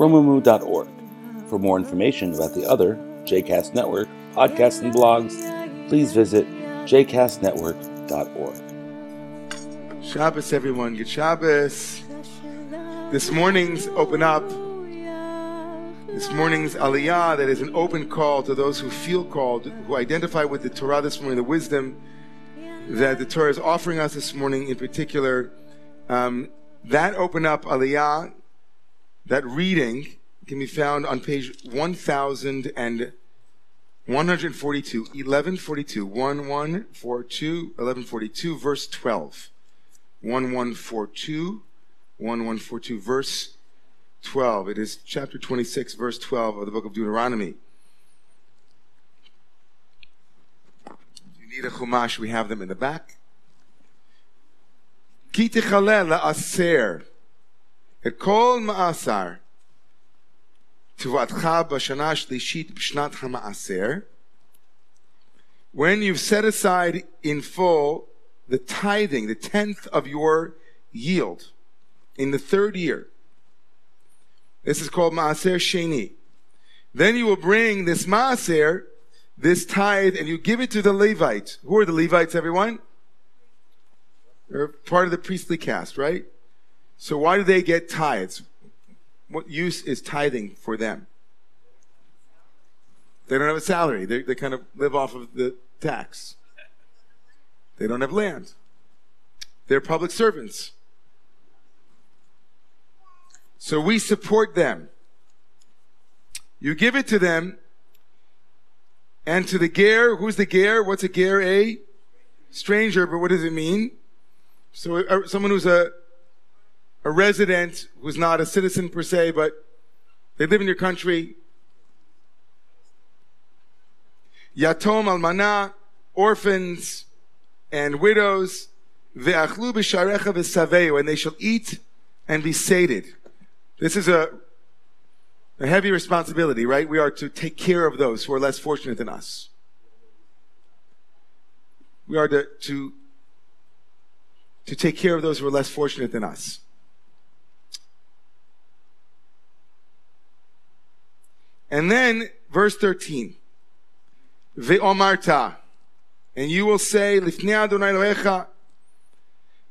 romemu.org. For more information about the other JCast Network podcasts and blogs, please visit jcastnetwork.org. Shabbos, everyone. Good Shabbos. This morning's open up. This morning's aliyah, that is an open call to those who feel called, who identify with the Torah this morning, the wisdom that the Torah is offering us this morning in particular. Um, that open up aliyah, that reading can be found on page 1142, 1142, 1142, 1142, verse 12. 1142, 1142, verse 12. It is chapter 26, verse 12 of the book of Deuteronomy. If you need a chumash, we have them in the back. Ki aser. את כל מעשר תבואתך בשנה השלישית בשנת המעשר when you've set aside in full the tithing, the tenth of your yield in the third year. This is called Maaser Sheni. Then you will bring this Maaser, this tithe, and you give it to the Levites. Who are the Levites, everyone? They're part of the priestly caste, right? So why do they get tithes? What use is tithing for them? They don't have a salary. They, they kind of live off of the tax. They don't have land. They're public servants. So we support them. You give it to them and to the ger. Who's the ger? What's a ger? A stranger, but what does it mean? So uh, someone who's a a resident who's not a citizen per se, but they live in your country. Yatom almana, orphans and widows, ve'achlu b'sharecha v'saveu, and they shall eat and be sated. This is a, a heavy responsibility, right? We are to take care of those who are less fortunate than us. We are to, to, to take care of those who are less fortunate than us. And then verse 13. Ve'omarta. And you will say, Lifnei Adonai Elohecha,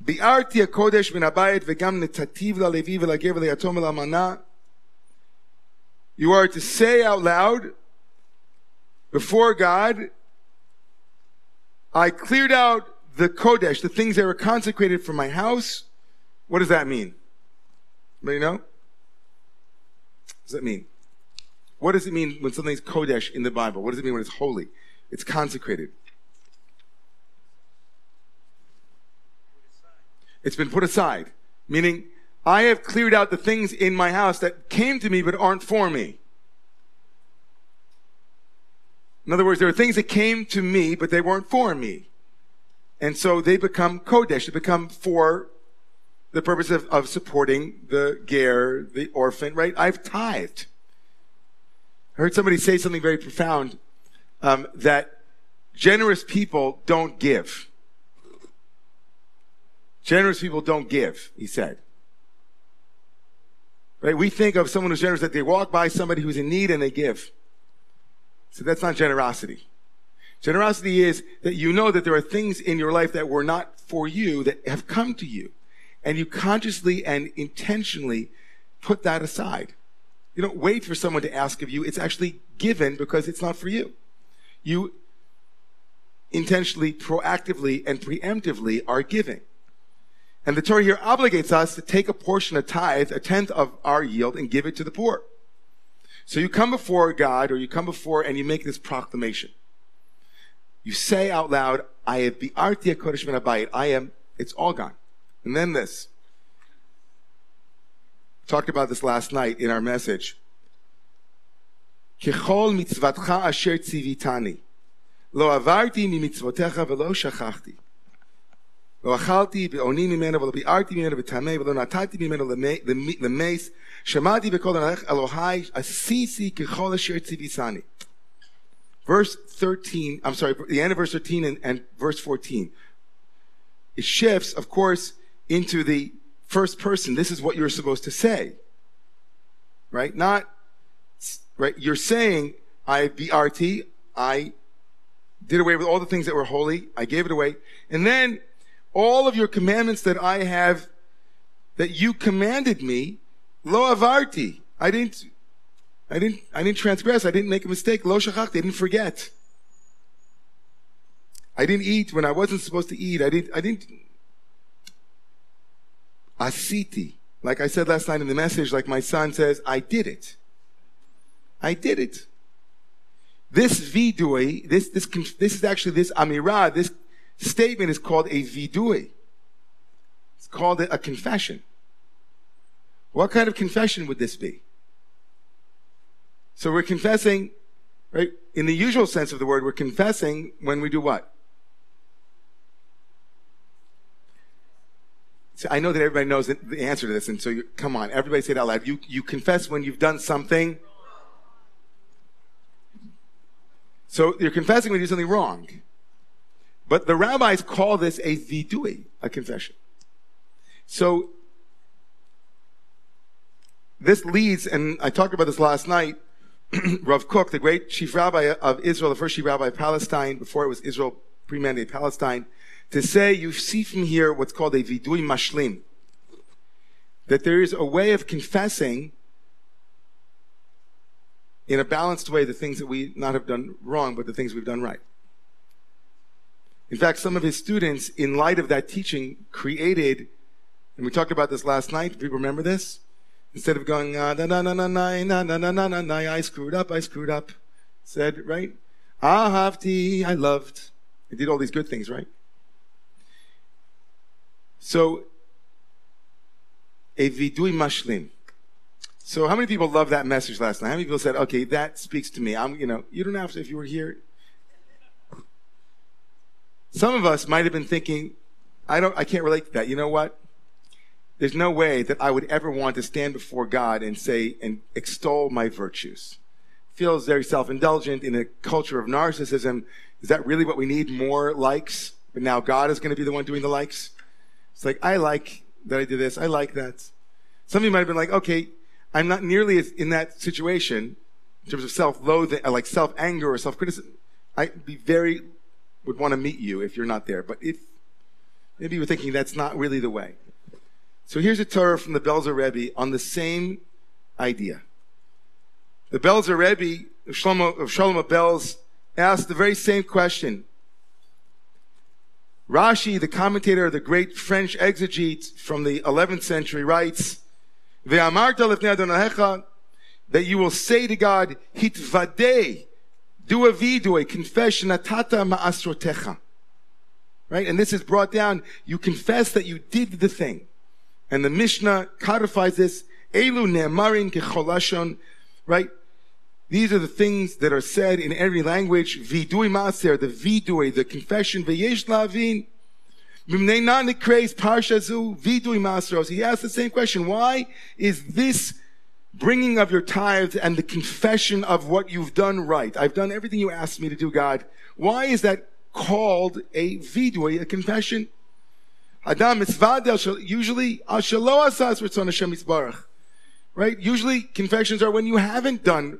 ביארתי הקודש מן הבית וגם נתתיו ללוי ולגר וליתום ולאלמנה. You are to say out loud before God, I cleared out the Kodesh, the things that were consecrated for my house. What does that mean? Anybody know? What does that mean? What does it mean when something's Kodesh in the Bible? What does it mean when it's holy? It's consecrated. It's been put aside. Meaning, I have cleared out the things in my house that came to me but aren't for me. In other words, there are things that came to me but they weren't for me. And so they become Kodesh. They become for the purpose of, of supporting the ger, the orphan, right? I've tithed. I heard somebody say something very profound um, that generous people don't give. Generous people don't give, he said. Right? We think of someone who's generous that they walk by somebody who's in need and they give. So that's not generosity. Generosity is that you know that there are things in your life that were not for you that have come to you. And you consciously and intentionally put that aside. You don't wait for someone to ask of you. It's actually given because it's not for you. You intentionally, proactively, and preemptively are giving. And the Torah here obligates us to take a portion of tithe, a tenth of our yield, and give it to the poor. So you come before God, or you come before and you make this proclamation. You say out loud, I have bi'arti kodesh min I am, it's all gone. And then this talked about this last night in our message. ככל מצוותך אשר ציוויתני, לא עברתי ממצוותיך ולא שכחתי. לא אכלתי בעוני ממנו ולא ביערתי ממנו בטמא ולא נתתי ממנו למס, שמעתי בקול אלוהי, עשיתי ככל אשר ציוויתני. Verse 13, I'm sorry, the end of verse 13 and, and verse 14. It shifts, of course, into the first person. This is what you're supposed to say. Right? Not, right? You're saying, I BRT, I did away with all the things that were holy, I gave it away. And then all of your commandments that I have, that you commanded me, lo avarti. I didn't I didn't, I didn't transgress. I didn't make a mistake. Lo shachachti. I didn't forget. I didn't eat when I wasn't supposed to eat. I didn't, I didn't. Asiti. Like I said last night in the message, like my son says, I did it. I did it. This vidui, this, this, this is actually this amirah, this statement is called a vidui. It's called a confession. What kind of confession would this be? So we're confessing, right? In the usual sense of the word, we're confessing when we do what? So I know that everybody knows the answer to this, and so you, come on, everybody say it out loud. You, you confess when you've done something. So you're confessing when you do something wrong. But the rabbis call this a vidui, a confession. So this leads, and I talked about this last night, Rav Kook, the great chief rabbi of Israel, the first chief rabbi of Palestine, before it was Israel, pre-mandate Palestine, to say you see from here what's called a vidui mashlim. That there is a way of confessing in a balanced way the things that we not have done wrong, but the things we've done right. In fact, some of his students, in light of that teaching, created, and we talked about this last night. Do people remember this? Instead of going, na na na na na na na na na na, I screwed up, I screwed up. Said, right? Ahavti, I loved. I did all these good things, right? So, a vidui mashlim. So how many people loved that message last night? How many people said, okay, that speaks to me? I'm, you know, you don't have to, if you were here. Some of us might have been thinking, I don't, I can't relate to that. You know what? there's no way that I would ever want to stand before God and say and extol my virtues. Feels very self-indulgent in a culture of narcissism. Is that really what we need? More likes? But now God is going to be the one doing the likes? It's like, I like that I did this. I like that. Some of you might have been like, okay, I'm not nearly as in that situation in terms of self-loathing, uh, like self-anger or self-criticism. I'd be very, would want to meet you if you're not there. But if, maybe you're thinking that's not really the way. So here's a Torah from the Belzer Rebbe on the same idea. The Belzer Rebbe of Shlomo, of Shlomo Belz asked the very same question. Rashi, the commentator, of the great French exegete from the 11th century, writes, that you will say to God, hitvadeh, do a vidu, a confession, atata ma'asrotecha. Right? And this is brought down, you confess that you did the thing. And the Mishnah codifies this. Elu ne'amarin kecholashon, right? These are the things that are said in every language. Vidui maser, the vidui, the confession. V'yesh lavin. parshazu vidui maseros. He asked the same question. Why is this bringing of your tithes and the confession of what you've done right? I've done everything you asked me to do, God. Why is that called a vidui, a confession? Adam mitzvah usually ashalo asas Hashem. Right? Usually confessions are when you haven't done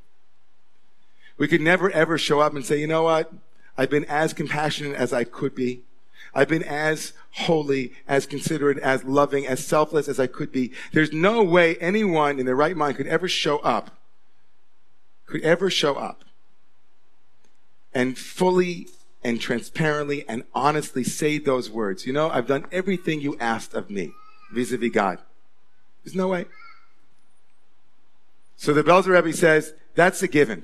We could never ever show up and say, you know what? I've been as compassionate as I could be. I've been as holy, as considerate, as loving, as selfless as I could be. There's no way anyone in their right mind could ever show up, could ever show up and fully and transparently and honestly say those words. You know, I've done everything you asked of me vis-a-vis God. There's no way. So the Belzer Rebbe says, that's a given.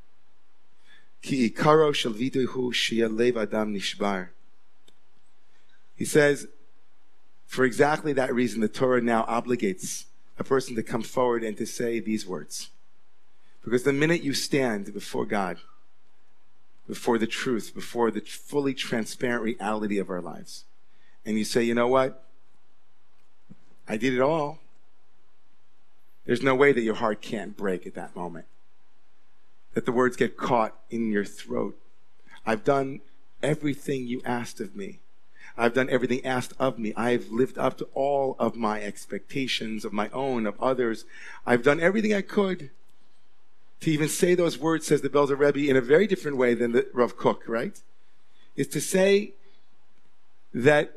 He says, for exactly that reason, the Torah now obligates a person to come forward and to say these words. Because the minute you stand before God, before the truth, before the fully transparent reality of our lives, and you say, you know what? I did it all. There's no way that your heart can't break at that moment. That the words get caught in your throat. I've done everything you asked of me. I've done everything asked of me. I've lived up to all of my expectations of my own, of others. I've done everything I could to even say those words, says the Belzer Rebbe, in a very different way than the Rav Kook, right? Is to say that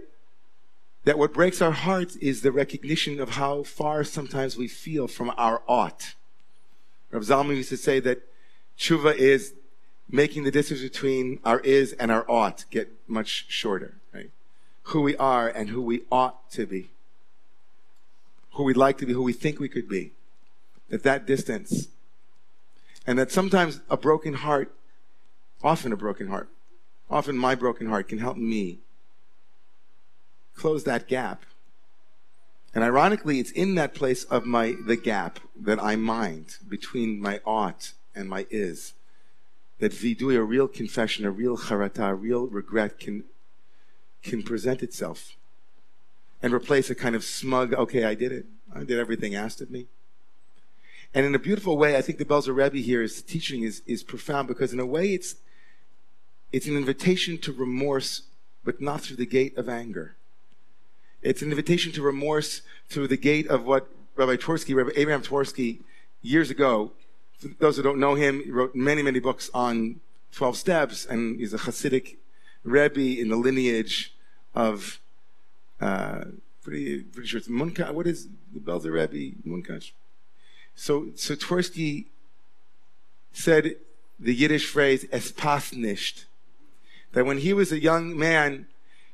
that what breaks our hearts is the recognition of how far sometimes we feel from our ought. Rav Zalman used to say that tshuva is making the distance between our is and our ought get much shorter, right? Who we are and who we ought to be. Who we'd like to be, who we think we could be. That that distance and that sometimes a broken heart, often a broken heart, often my broken heart can help me close that gap. And ironically, it's in that place of my, the gap that I mind between my ought and my is. That vidui, a real confession, a real charata, a real regret can, can present itself and replace a kind of smug, okay, I did it. I did everything asked of me. And in a beautiful way, I think the Belzer Rebbe here is teaching is, is profound because in a way it's, it's an invitation to remorse, but not through the gate of anger. It's an invitation to remorse through the gate of what Rabbi Twersky, Rabbi Abraham Twersky, years ago, those who don't know him, he wrote many, many books on 12 steps, and he's a Hasidic Rebbe in the lineage of, uh, pretty, pretty sure it's Munkash. What is the Belzer Rebbe? Munkash. So, so said the Yiddish phrase, es passt. That when he was a young man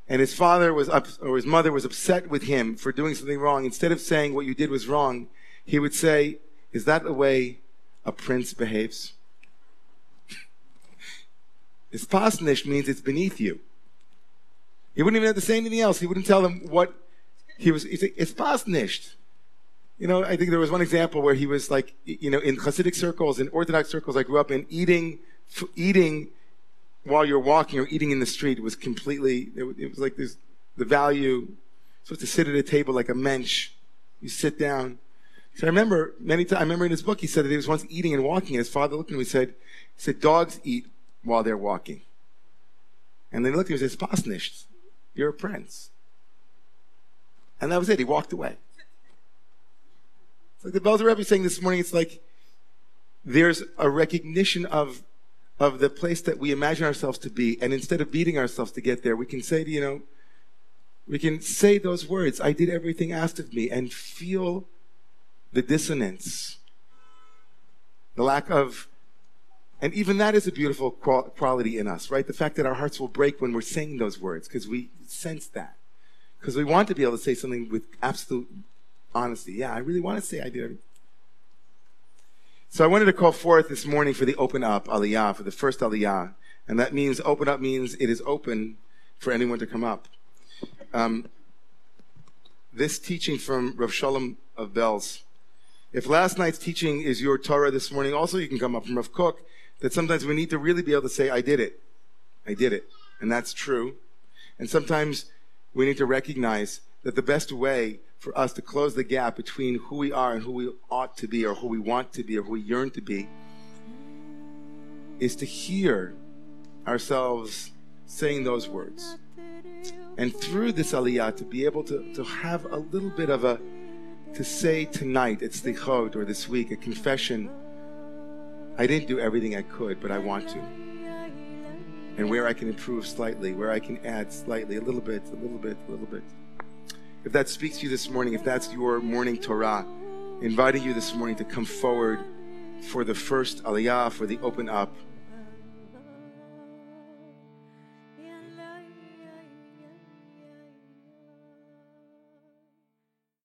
and his father was up, or his mother was upset with him for doing something wrong, instead of saying what you did was wrong, he would say, is that the way a prince behaves? es passt nicht means it's beneath you. He wouldn't even have to say anything else. He wouldn't tell them what he was, he'd say, es passt. You know, I think there was one example where he was like, you know, in Hasidic circles, in Orthodox circles I grew up in, eating, eating while you're walking or eating in the street was completely, it, was like this, the value, supposed to sit at a table like a mensch. You sit down. So I remember many times, I remember in his book, he said that he was once eating and walking, and his father looked at him and said, he said, dogs eat while they're walking. And then he looked at him and said, Pas. You're a prince. And that was it. He walked away. It's like the Belzer Rebbe saying this morning, it's like there's a recognition of, of the place that we imagine ourselves to be. And instead of beating ourselves to get there, we can say, you know, we can say those words, I did everything asked of me, and feel the dissonance, the lack of, and even that is a beautiful quality in us, right? The fact that our hearts will break when we're saying those words, because we sense that. Because we want to be able to say something with absolute honesty. Yeah, I really want to say I did So I wanted to call forth this morning for the open up aliyah, for the first aliyah. And that means open up means it is open for anyone to come up. Um, this teaching from Rav Shalom of Belz. If last night's teaching is your Torah this morning, also you can come up from Rav Kook, that sometimes we need to really be able to say, I did it. I did it. And that's true. And sometimes we need to recognize that the best way for us to close the gap between who we are and who we ought to be, or who we want to be, or who we yearn to be, is to hear ourselves saying those words. And through this aliyah, to be able to, to have a little bit of a, to say tonight, it's the chod, or this week, a confession. I didn't do everything I could, but I want to. And where I can improve slightly, where I can add slightly, a little bit, a little bit, a little bit. If that speaks to you this morning, if that's your morning Torah, inviting you this morning to come forward for the first aliyah, for the open up